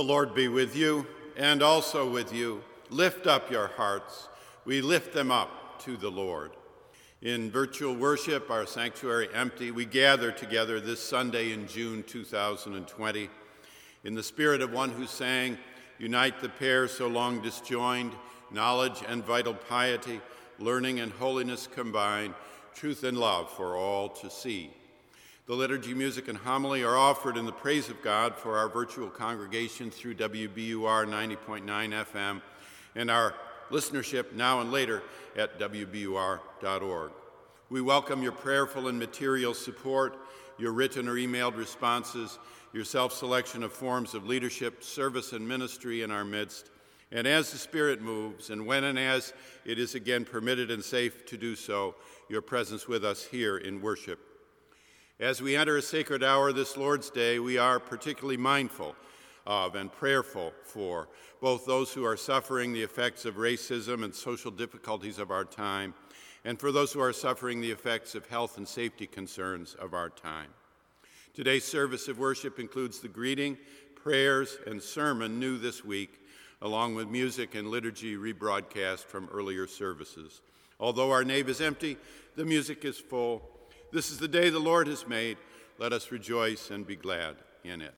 The Lord be with you and also with you. Lift up your hearts. We lift them up to the Lord. In virtual worship, our sanctuary empty, we gather together this Sunday in June 2020 in the spirit of one who sang, Unite the pair so long disjoined, knowledge and vital piety, learning and holiness combined, truth and love for all to see. The liturgy, music, and homily are offered in the praise of God for our virtual congregation through WBUR 90.9 FM and our listenership now and later at WBUR.org. We welcome your prayerful and material support, your written or emailed responses, your self selection of forms of leadership, service, and ministry in our midst. And as the Spirit moves, and when and as it is again permitted and safe to do so, your presence with us here in worship. As we enter a sacred hour this Lord's Day, we are particularly mindful of and prayerful for both those who are suffering the effects of racism and social difficulties of our time, and for those who are suffering the effects of health and safety concerns of our time. Today's service of worship includes the greeting, prayers, and sermon new this week, along with music and liturgy rebroadcast from earlier services. Although our nave is empty, the music is full. This is the day the Lord has made. Let us rejoice and be glad in it.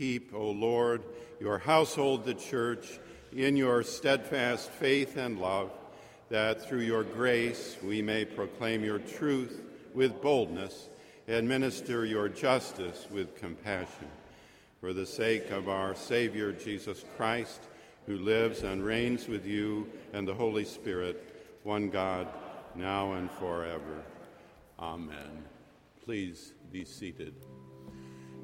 Keep, O Lord, your household, the church, in your steadfast faith and love, that through your grace we may proclaim your truth with boldness and minister your justice with compassion. For the sake of our Savior Jesus Christ, who lives and reigns with you and the Holy Spirit, one God, now and forever. Amen. Please be seated.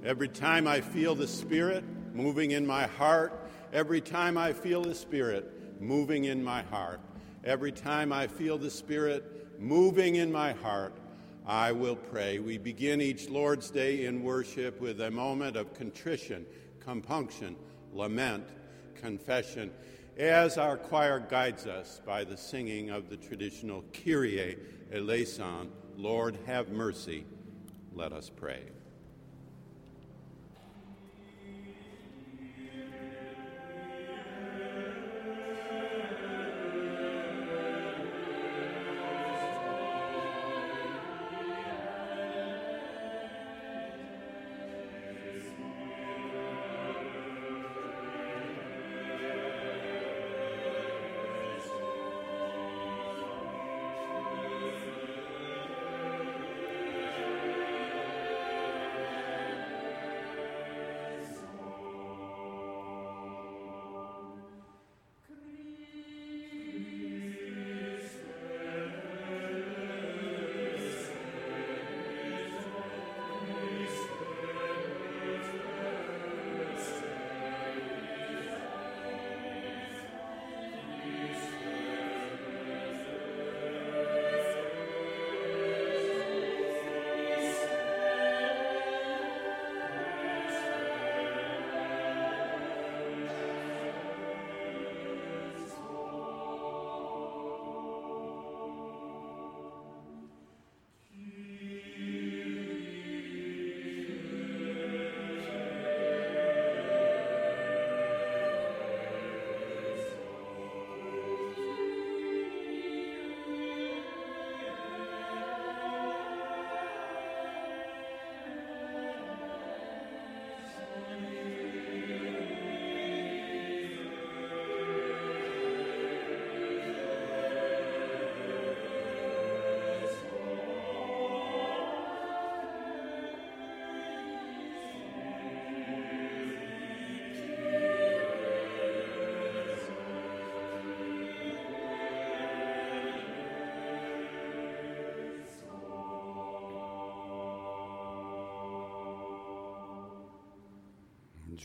Every time I feel the Spirit moving in my heart, every time I feel the Spirit moving in my heart, every time I feel the Spirit moving in my heart, I will pray. We begin each Lord's Day in worship with a moment of contrition, compunction, lament, confession, as our choir guides us by the singing of the traditional Kyrie eleison, Lord have mercy. Let us pray.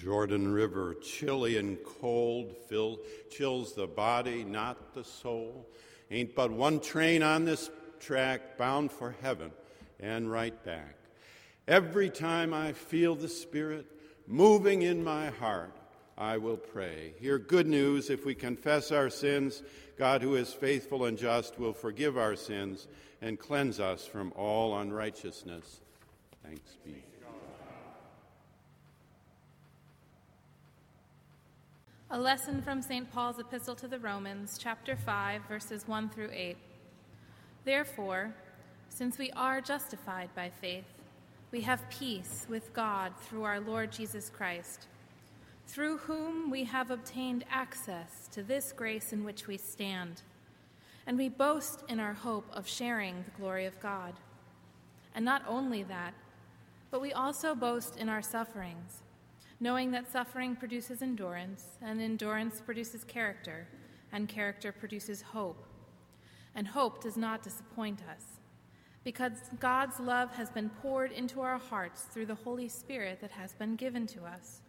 Jordan River, chilly and cold, fill, chills the body, not the soul. Ain't but one train on this track bound for heaven and right back. Every time I feel the Spirit moving in my heart, I will pray. Hear good news if we confess our sins, God, who is faithful and just, will forgive our sins and cleanse us from all unrighteousness. Thanks be. A lesson from St. Paul's Epistle to the Romans, chapter 5, verses 1 through 8. Therefore, since we are justified by faith, we have peace with God through our Lord Jesus Christ, through whom we have obtained access to this grace in which we stand, and we boast in our hope of sharing the glory of God. And not only that, but we also boast in our sufferings knowing that suffering produces endurance, and endurance produces character, and character produces hope. And hope does not disappoint us, because God's love has been poured into our hearts through the Holy Spirit that has been given to us.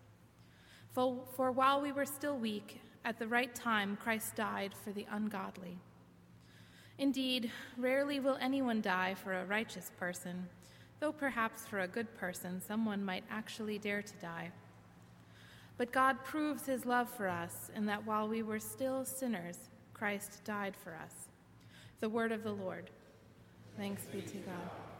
For, for while we were still weak, at the right time Christ died for the ungodly. Indeed, rarely will anyone die for a righteous person, though perhaps for a good person someone might actually dare to die. But God proves his love for us in that while we were still sinners, Christ died for us. The word of the Lord. Thanks be to God.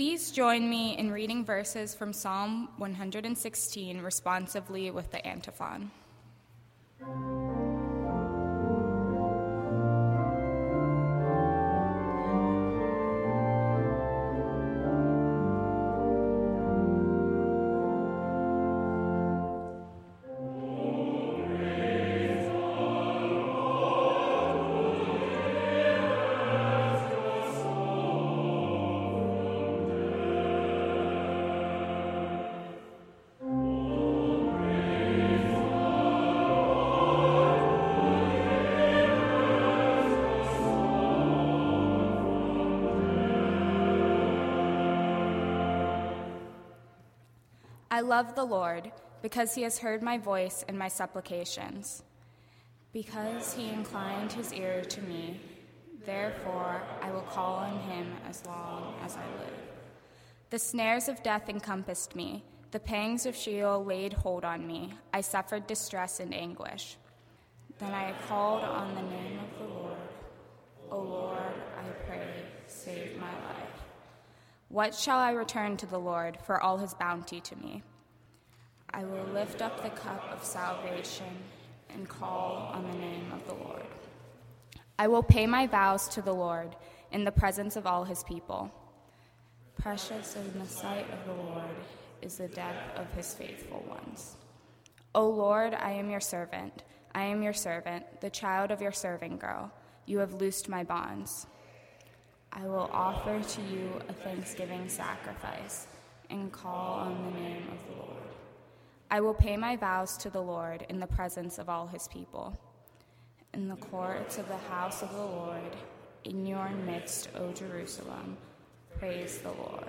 Please join me in reading verses from Psalm 116 responsively with the antiphon. I love the Lord because he has heard my voice and my supplications. Because he inclined his ear to me, therefore I will call on him as long as I live. The snares of death encompassed me, the pangs of Sheol laid hold on me. I suffered distress and anguish. Then I called on the name of the Lord. O Lord, I pray, save my life. What shall I return to the Lord for all his bounty to me? I will lift up the cup of salvation and call on the name of the Lord. I will pay my vows to the Lord in the presence of all his people. Precious in the sight of the Lord is the death of his faithful ones. O Lord, I am your servant. I am your servant, the child of your serving girl. You have loosed my bonds. I will offer to you a thanksgiving sacrifice and call on the name of the Lord. I will pay my vows to the Lord in the presence of all his people. In the courts of the house of the Lord, in your midst, O Jerusalem, praise the Lord.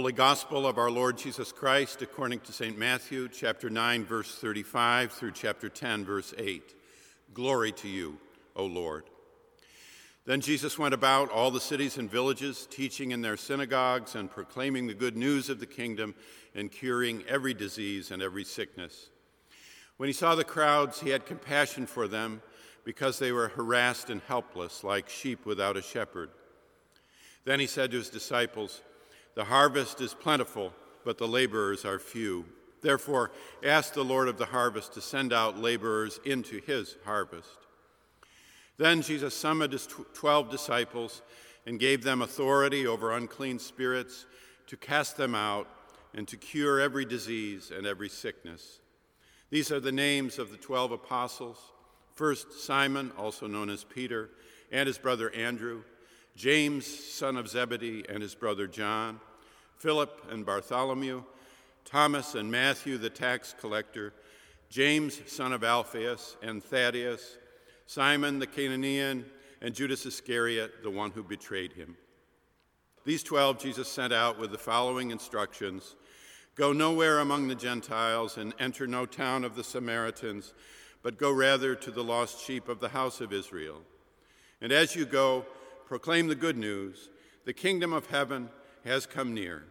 Holy Gospel of our Lord Jesus Christ according to St. Matthew, chapter 9, verse 35 through chapter 10, verse 8. Glory to you, O Lord. Then Jesus went about all the cities and villages, teaching in their synagogues and proclaiming the good news of the kingdom and curing every disease and every sickness. When he saw the crowds, he had compassion for them because they were harassed and helpless, like sheep without a shepherd. Then he said to his disciples, the harvest is plentiful, but the laborers are few. Therefore, ask the Lord of the harvest to send out laborers into his harvest. Then Jesus summoned his twelve disciples and gave them authority over unclean spirits to cast them out and to cure every disease and every sickness. These are the names of the twelve apostles. First, Simon, also known as Peter, and his brother Andrew. James, son of Zebedee, and his brother John, Philip and Bartholomew, Thomas and Matthew the tax collector, James, son of Alphaeus, and Thaddeus, Simon the Cananaean, and Judas Iscariot, the one who betrayed him. These twelve Jesus sent out with the following instructions Go nowhere among the Gentiles and enter no town of the Samaritans, but go rather to the lost sheep of the house of Israel. And as you go, proclaim the good news the kingdom of heaven has come near.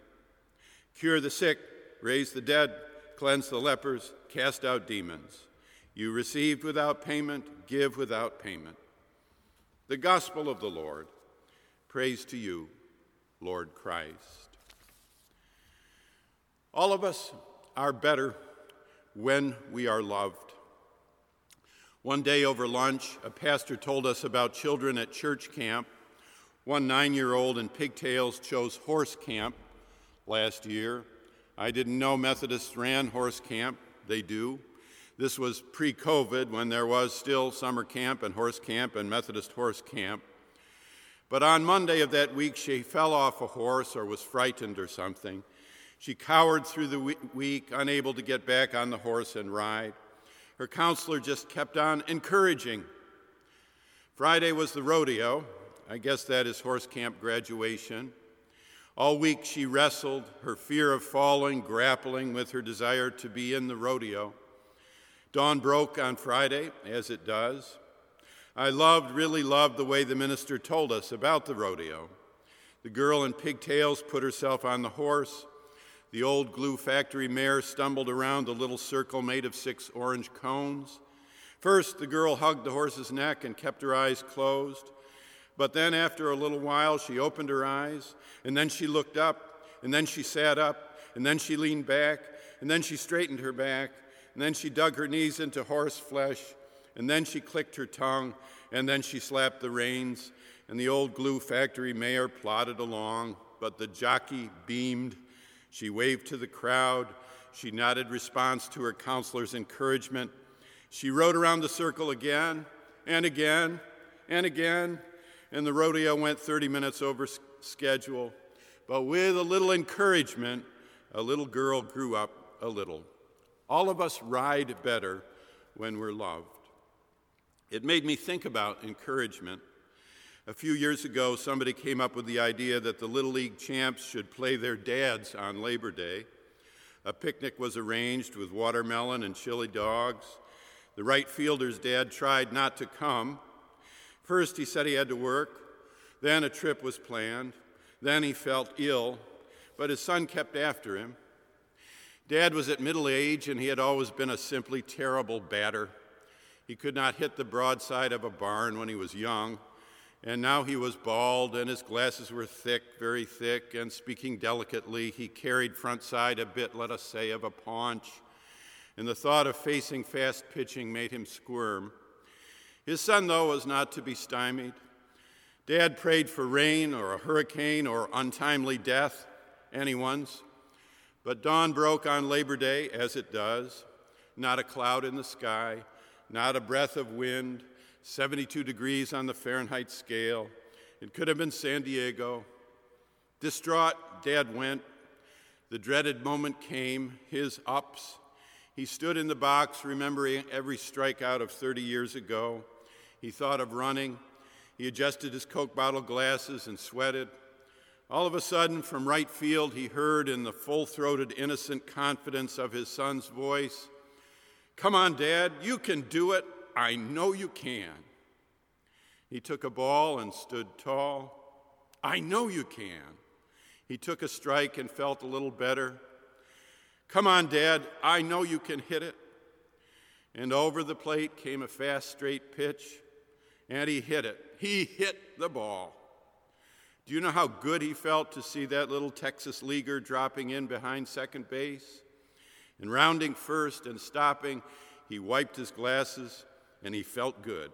Cure the sick, raise the dead, cleanse the lepers, cast out demons. You received without payment, give without payment. The gospel of the Lord. Praise to you, Lord Christ. All of us are better when we are loved. One day over lunch, a pastor told us about children at church camp. One nine year old in pigtails chose horse camp last year. I didn't know Methodists ran horse camp, they do. This was pre COVID when there was still summer camp and horse camp and Methodist horse camp. But on Monday of that week, she fell off a horse or was frightened or something. She cowered through the week, unable to get back on the horse and ride. Her counselor just kept on encouraging. Friday was the rodeo. I guess that is horse camp graduation. All week she wrestled, her fear of falling, grappling with her desire to be in the rodeo. Dawn broke on Friday, as it does. I loved, really loved the way the minister told us about the rodeo. The girl in pigtails put herself on the horse. The old glue factory mare stumbled around the little circle made of six orange cones. First, the girl hugged the horse's neck and kept her eyes closed. But then, after a little while, she opened her eyes, and then she looked up, and then she sat up, and then she leaned back, and then she straightened her back, and then she dug her knees into horse flesh, and then she clicked her tongue, and then she slapped the reins, and the old glue factory mare plodded along, but the jockey beamed she waved to the crowd. She nodded response to her counselor's encouragement. She rode around the circle again and again and again, and the rodeo went 30 minutes over schedule. But with a little encouragement, a little girl grew up a little. All of us ride better when we're loved. It made me think about encouragement. A few years ago, somebody came up with the idea that the Little League champs should play their dads on Labor Day. A picnic was arranged with watermelon and chili dogs. The right fielder's dad tried not to come. First, he said he had to work. Then, a trip was planned. Then, he felt ill, but his son kept after him. Dad was at middle age, and he had always been a simply terrible batter. He could not hit the broadside of a barn when he was young. And now he was bald, and his glasses were thick, very thick, and speaking delicately, he carried front side a bit, let us say, of a paunch. And the thought of facing fast pitching made him squirm. His son, though, was not to be stymied. Dad prayed for rain or a hurricane or untimely death, anyone's. But dawn broke on Labor Day, as it does. Not a cloud in the sky, not a breath of wind, 72 degrees on the Fahrenheit scale. It could have been San Diego. Distraught, Dad went. The dreaded moment came, his ups. He stood in the box, remembering every strikeout of 30 years ago. He thought of running. He adjusted his Coke bottle glasses and sweated. All of a sudden, from right field, he heard in the full throated, innocent confidence of his son's voice Come on, Dad, you can do it. I know you can. He took a ball and stood tall. I know you can. He took a strike and felt a little better. Come on, Dad, I know you can hit it. And over the plate came a fast, straight pitch, and he hit it. He hit the ball. Do you know how good he felt to see that little Texas leaguer dropping in behind second base? And rounding first and stopping, he wiped his glasses and he felt good.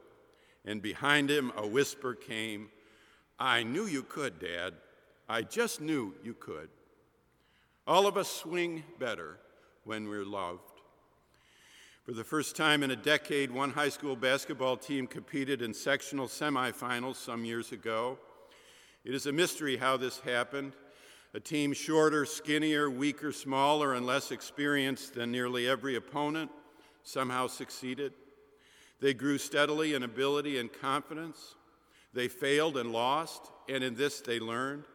And behind him, a whisper came I knew you could, Dad. I just knew you could. All of us swing better when we're loved. For the first time in a decade, one high school basketball team competed in sectional semifinals some years ago. It is a mystery how this happened. A team shorter, skinnier, weaker, smaller, and less experienced than nearly every opponent somehow succeeded. They grew steadily in ability and confidence. They failed and lost, and in this they learned.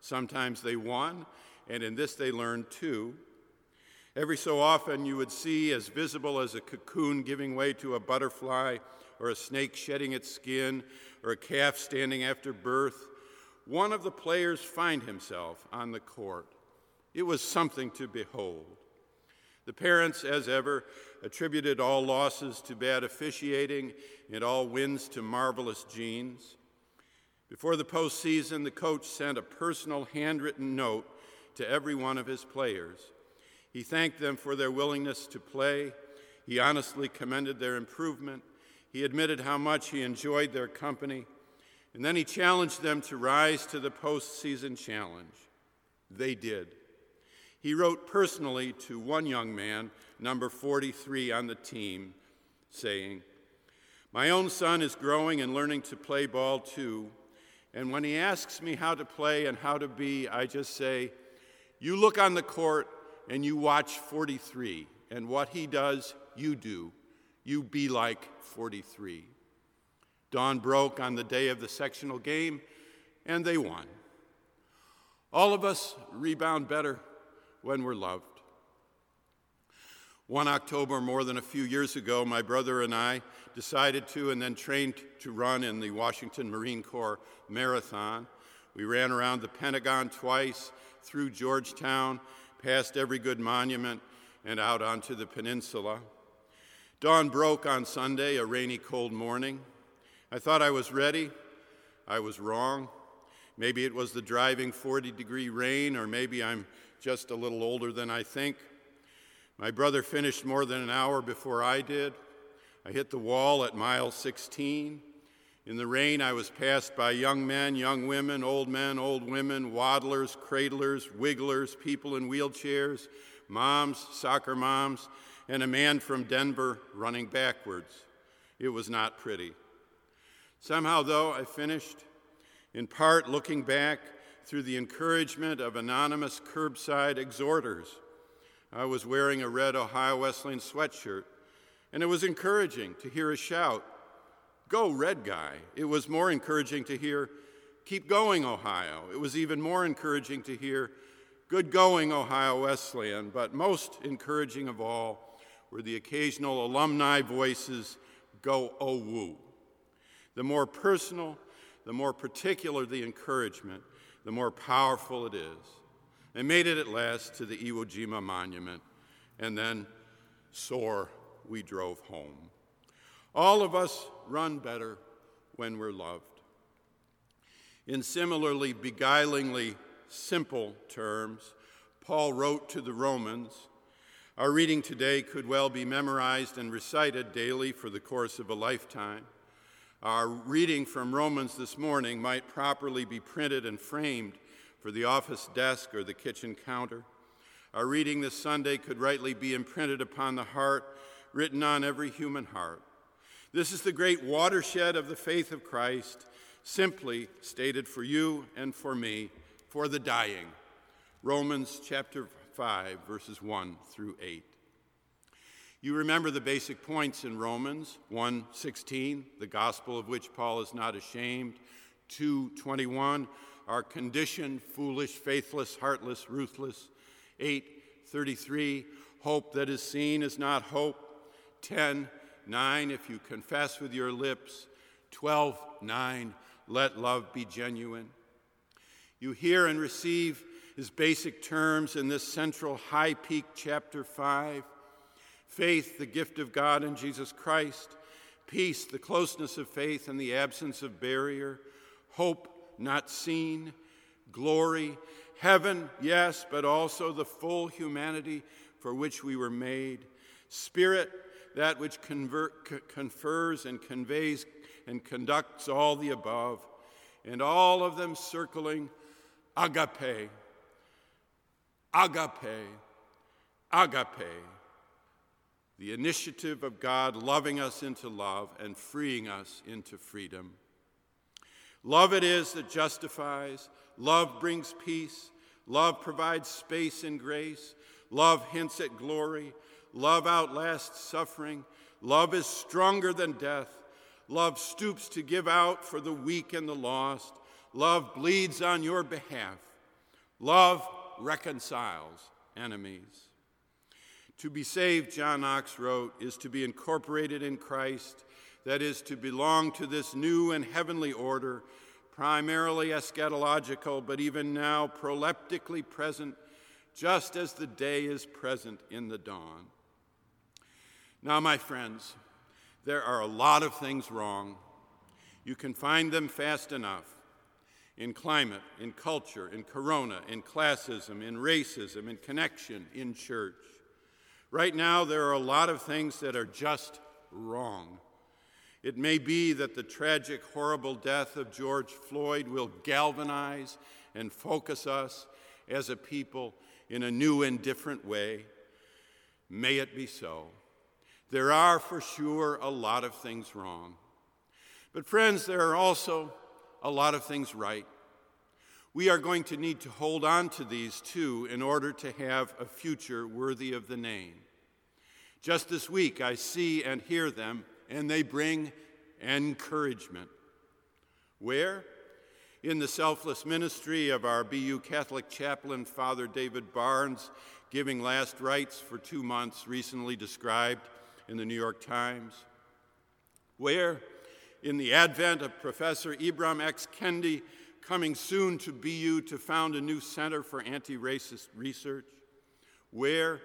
Sometimes they won, and in this they learned too. Every so often, you would see as visible as a cocoon giving way to a butterfly, or a snake shedding its skin, or a calf standing after birth, one of the players find himself on the court. It was something to behold. The parents, as ever, attributed all losses to bad officiating and all wins to marvelous genes. Before the postseason, the coach sent a personal handwritten note to every one of his players. He thanked them for their willingness to play. He honestly commended their improvement. He admitted how much he enjoyed their company. And then he challenged them to rise to the postseason challenge. They did. He wrote personally to one young man, number 43 on the team, saying, My own son is growing and learning to play ball too. And when he asks me how to play and how to be, I just say, You look on the court and you watch 43, and what he does, you do. You be like 43. Dawn broke on the day of the sectional game, and they won. All of us rebound better when we're loved. One October, more than a few years ago, my brother and I decided to and then trained to run in the Washington Marine Corps Marathon. We ran around the Pentagon twice, through Georgetown, past every good monument, and out onto the peninsula. Dawn broke on Sunday, a rainy, cold morning. I thought I was ready. I was wrong. Maybe it was the driving 40 degree rain, or maybe I'm just a little older than I think. My brother finished more than an hour before I did. I hit the wall at mile 16. In the rain, I was passed by young men, young women, old men, old women, waddlers, cradlers, wigglers, people in wheelchairs, moms, soccer moms, and a man from Denver running backwards. It was not pretty. Somehow, though, I finished, in part looking back through the encouragement of anonymous curbside exhorters. I was wearing a red Ohio Wesleyan sweatshirt, and it was encouraging to hear a shout, Go, red guy. It was more encouraging to hear, Keep going, Ohio. It was even more encouraging to hear, Good going, Ohio Wesleyan. But most encouraging of all were the occasional alumni voices, Go, oh, woo. The more personal, the more particular the encouragement, the more powerful it is. They made it at last to the Iwo Jima monument, and then, sore, we drove home. All of us run better when we're loved. In similarly beguilingly simple terms, Paul wrote to the Romans Our reading today could well be memorized and recited daily for the course of a lifetime. Our reading from Romans this morning might properly be printed and framed for the office desk or the kitchen counter. Our reading this Sunday could rightly be imprinted upon the heart, written on every human heart. This is the great watershed of the faith of Christ, simply stated for you and for me, for the dying. Romans chapter 5, verses 1 through 8. You remember the basic points in Romans 1:16, the gospel of which Paul is not ashamed, 2:21, our condition foolish, faithless, heartless, ruthless, 8:33, hope that is seen is not hope, 10:9, if you confess with your lips, 12:9, let love be genuine. You hear and receive his basic terms in this central high peak chapter 5 faith, the gift of God in Jesus Christ, peace, the closeness of faith and the absence of barrier, hope not seen, glory, heaven, yes, but also the full humanity for which we were made, spirit, that which convert, confers and conveys and conducts all the above, and all of them circling agape, agape, agape the initiative of God loving us into love and freeing us into freedom. Love it is that justifies, love brings peace, love provides space and grace, love hints at glory, love outlasts suffering, love is stronger than death, love stoops to give out for the weak and the lost, love bleeds on your behalf, love reconciles enemies. To be saved, John Knox wrote, is to be incorporated in Christ, that is, to belong to this new and heavenly order, primarily eschatological, but even now proleptically present, just as the day is present in the dawn. Now, my friends, there are a lot of things wrong. You can find them fast enough in climate, in culture, in corona, in classism, in racism, in connection, in church. Right now, there are a lot of things that are just wrong. It may be that the tragic, horrible death of George Floyd will galvanize and focus us as a people in a new and different way. May it be so. There are for sure a lot of things wrong. But, friends, there are also a lot of things right. We are going to need to hold on to these too in order to have a future worthy of the name. Just this week, I see and hear them, and they bring encouragement. Where? In the selfless ministry of our BU Catholic chaplain, Father David Barnes, giving last rites for two months, recently described in the New York Times. Where? In the advent of Professor Ibram X. Kendi, coming soon to BU to found a new center for anti racist research, where,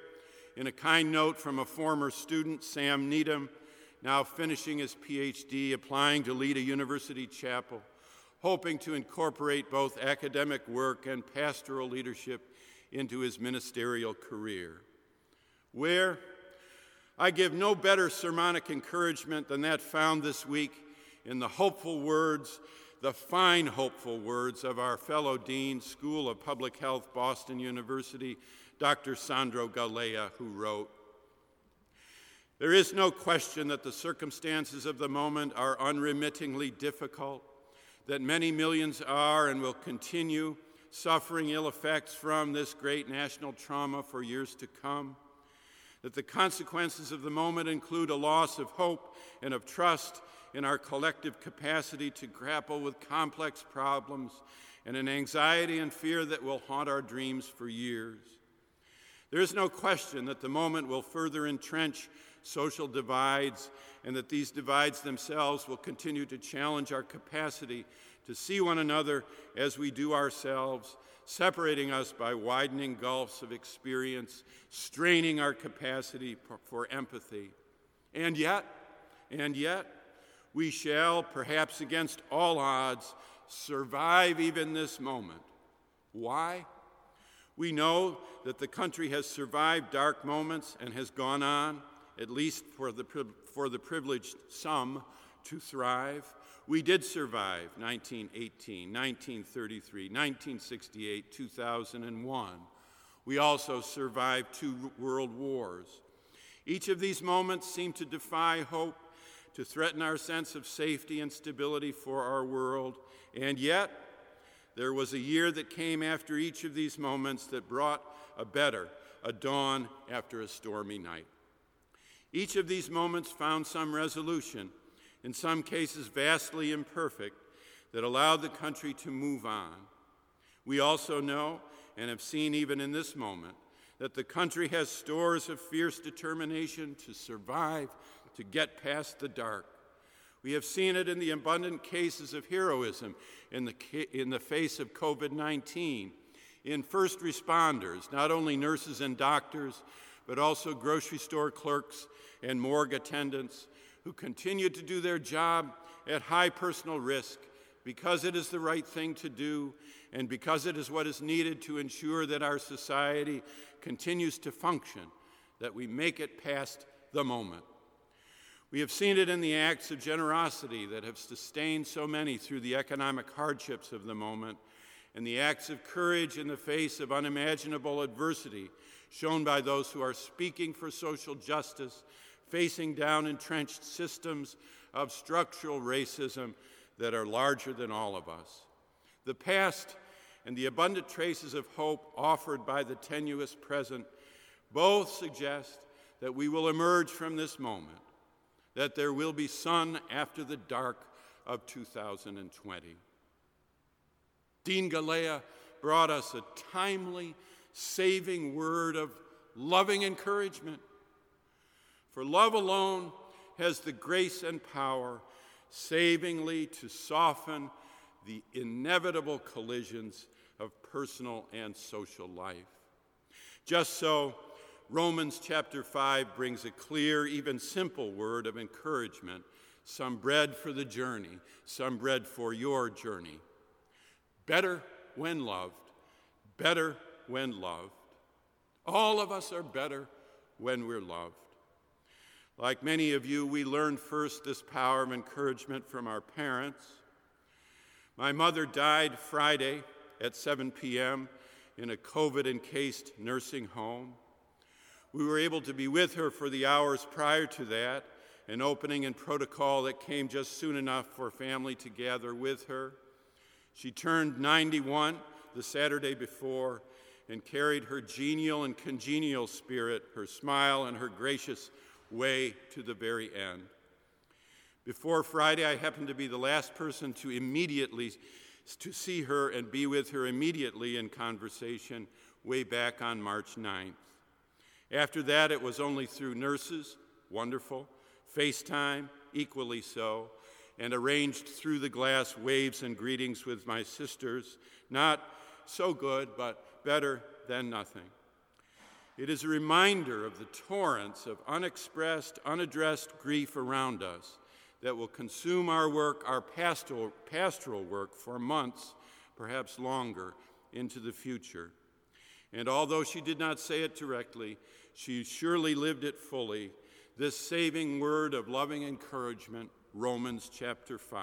in a kind note from a former student, Sam Needham, now finishing his PhD, applying to lead a university chapel, hoping to incorporate both academic work and pastoral leadership into his ministerial career. Where I give no better sermonic encouragement than that found this week in the hopeful words the fine, hopeful words of our fellow dean, School of Public Health, Boston University, Dr. Sandro Galea, who wrote There is no question that the circumstances of the moment are unremittingly difficult, that many millions are and will continue suffering ill effects from this great national trauma for years to come, that the consequences of the moment include a loss of hope and of trust in our collective capacity to grapple with complex problems and an anxiety and fear that will haunt our dreams for years. There is no question that the moment will further entrench social divides and that these divides themselves will continue to challenge our capacity to see one another as we do ourselves, separating us by widening gulfs of experience, straining our capacity for empathy. And yet, and yet, we shall, perhaps against all odds, survive even this moment. Why? We know that the country has survived dark moments and has gone on, at least for the, for the privileged some, to thrive. We did survive 1918, 1933, 1968, 2001. We also survived two world wars. Each of these moments seemed to defy hope to threaten our sense of safety and stability for our world. And yet, there was a year that came after each of these moments that brought a better, a dawn after a stormy night. Each of these moments found some resolution, in some cases vastly imperfect, that allowed the country to move on. We also know, and have seen even in this moment, that the country has stores of fierce determination to survive to get past the dark. We have seen it in the abundant cases of heroism in the, in the face of COVID 19, in first responders, not only nurses and doctors, but also grocery store clerks and morgue attendants who continue to do their job at high personal risk because it is the right thing to do and because it is what is needed to ensure that our society continues to function, that we make it past the moment. We have seen it in the acts of generosity that have sustained so many through the economic hardships of the moment, and the acts of courage in the face of unimaginable adversity shown by those who are speaking for social justice, facing down entrenched systems of structural racism that are larger than all of us. The past and the abundant traces of hope offered by the tenuous present both suggest that we will emerge from this moment that there will be sun after the dark of 2020. Dean Galea brought us a timely, saving word of loving encouragement. For love alone has the grace and power savingly to soften the inevitable collisions of personal and social life. Just so, Romans chapter 5 brings a clear, even simple word of encouragement some bread for the journey, some bread for your journey. Better when loved, better when loved. All of us are better when we're loved. Like many of you, we learned first this power of encouragement from our parents. My mother died Friday at 7 p.m. in a COVID encased nursing home. We were able to be with her for the hours prior to that, an opening and protocol that came just soon enough for family to gather with her. She turned 91 the Saturday before and carried her genial and congenial spirit, her smile, and her gracious way to the very end. Before Friday, I happened to be the last person to immediately to see her and be with her immediately in conversation way back on March 9th. After that, it was only through nurses, wonderful, FaceTime, equally so, and arranged through the glass waves and greetings with my sisters, not so good, but better than nothing. It is a reminder of the torrents of unexpressed, unaddressed grief around us that will consume our work, our pastoral, pastoral work, for months, perhaps longer, into the future. And although she did not say it directly, she surely lived it fully. This saving word of loving encouragement, Romans chapter 5.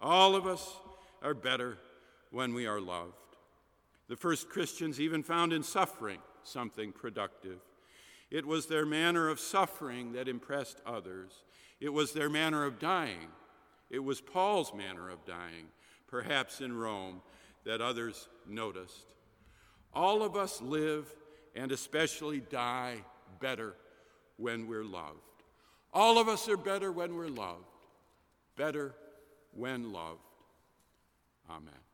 All of us are better when we are loved. The first Christians even found in suffering something productive. It was their manner of suffering that impressed others. It was their manner of dying. It was Paul's manner of dying, perhaps in Rome, that others noticed. All of us live and especially die better when we're loved. All of us are better when we're loved. Better when loved. Amen.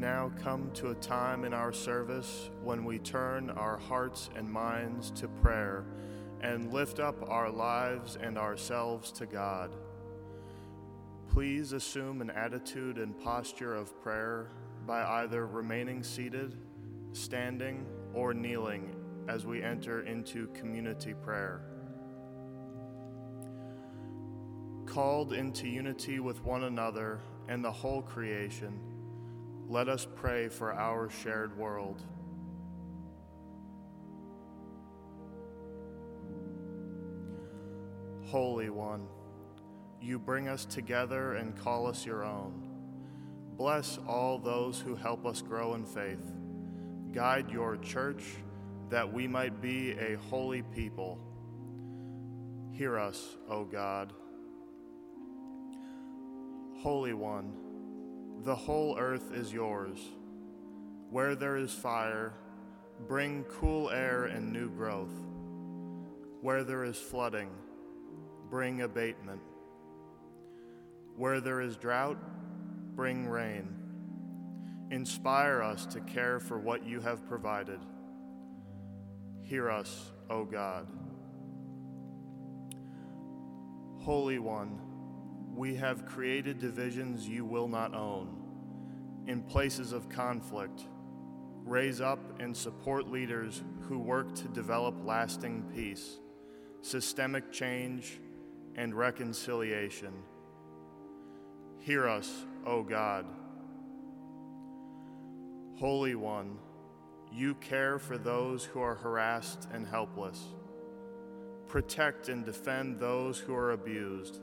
Now come to a time in our service when we turn our hearts and minds to prayer and lift up our lives and ourselves to God. Please assume an attitude and posture of prayer by either remaining seated, standing, or kneeling as we enter into community prayer. Called into unity with one another and the whole creation, let us pray for our shared world. Holy One, you bring us together and call us your own. Bless all those who help us grow in faith. Guide your church that we might be a holy people. Hear us, O God. Holy One, the whole earth is yours. Where there is fire, bring cool air and new growth. Where there is flooding, bring abatement. Where there is drought, bring rain. Inspire us to care for what you have provided. Hear us, O God. Holy One, we have created divisions you will not own. In places of conflict, raise up and support leaders who work to develop lasting peace, systemic change, and reconciliation. Hear us, O God. Holy One, you care for those who are harassed and helpless. Protect and defend those who are abused.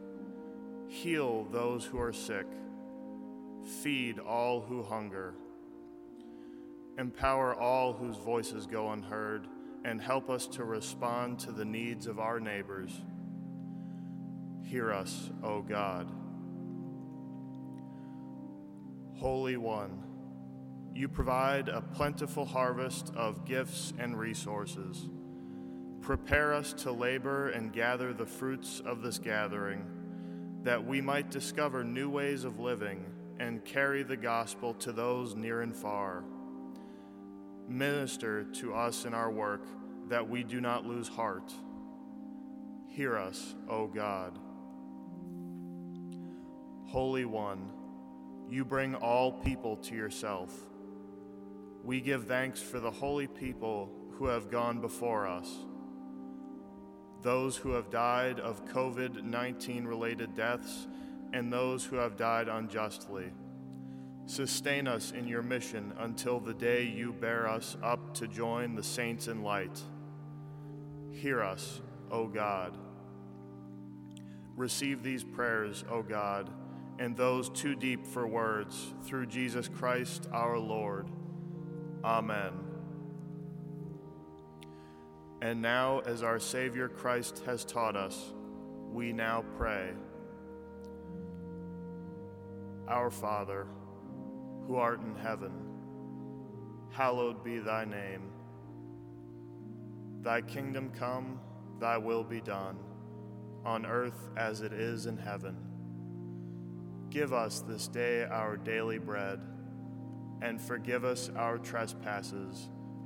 Heal those who are sick. Feed all who hunger. Empower all whose voices go unheard and help us to respond to the needs of our neighbors. Hear us, O God. Holy One, you provide a plentiful harvest of gifts and resources. Prepare us to labor and gather the fruits of this gathering, that we might discover new ways of living and carry the gospel to those near and far. Minister to us in our work, that we do not lose heart. Hear us, O God. Holy One, you bring all people to yourself. We give thanks for the holy people who have gone before us, those who have died of COVID 19 related deaths, and those who have died unjustly. Sustain us in your mission until the day you bear us up to join the saints in light. Hear us, O God. Receive these prayers, O God and those too deep for words, through Jesus Christ our Lord. Amen. And now, as our Savior Christ has taught us, we now pray Our Father, who art in heaven, hallowed be thy name. Thy kingdom come, thy will be done, on earth as it is in heaven. Give us this day our daily bread, and forgive us our trespasses,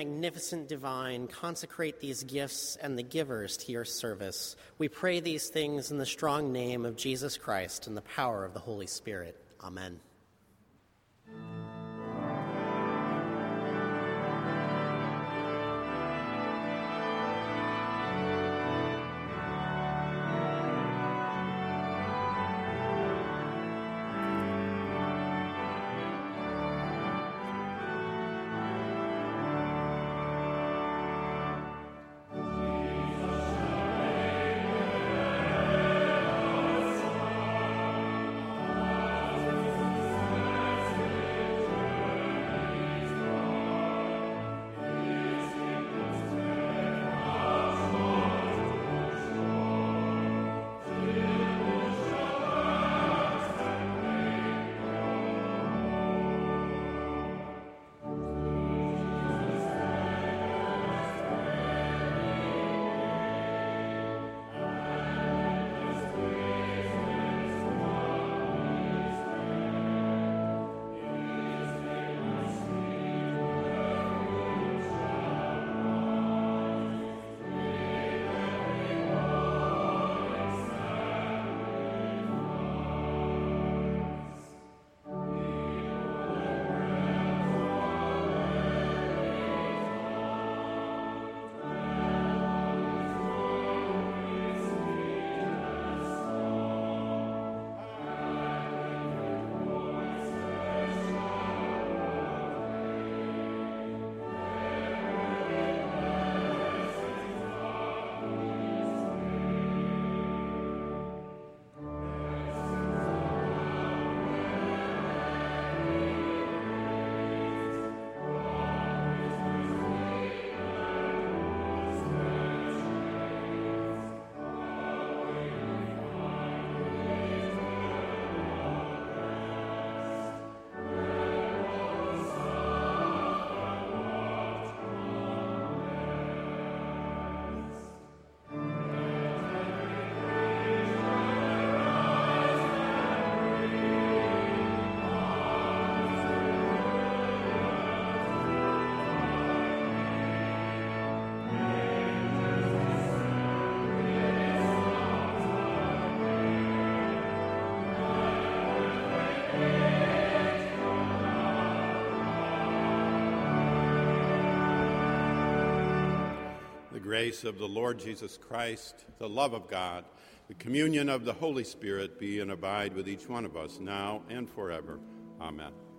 Magnificent divine, consecrate these gifts and the givers to your service. We pray these things in the strong name of Jesus Christ and the power of the Holy Spirit. Amen. Grace of the Lord Jesus Christ, the love of God, the communion of the Holy Spirit be and abide with each one of us now and forever. Amen.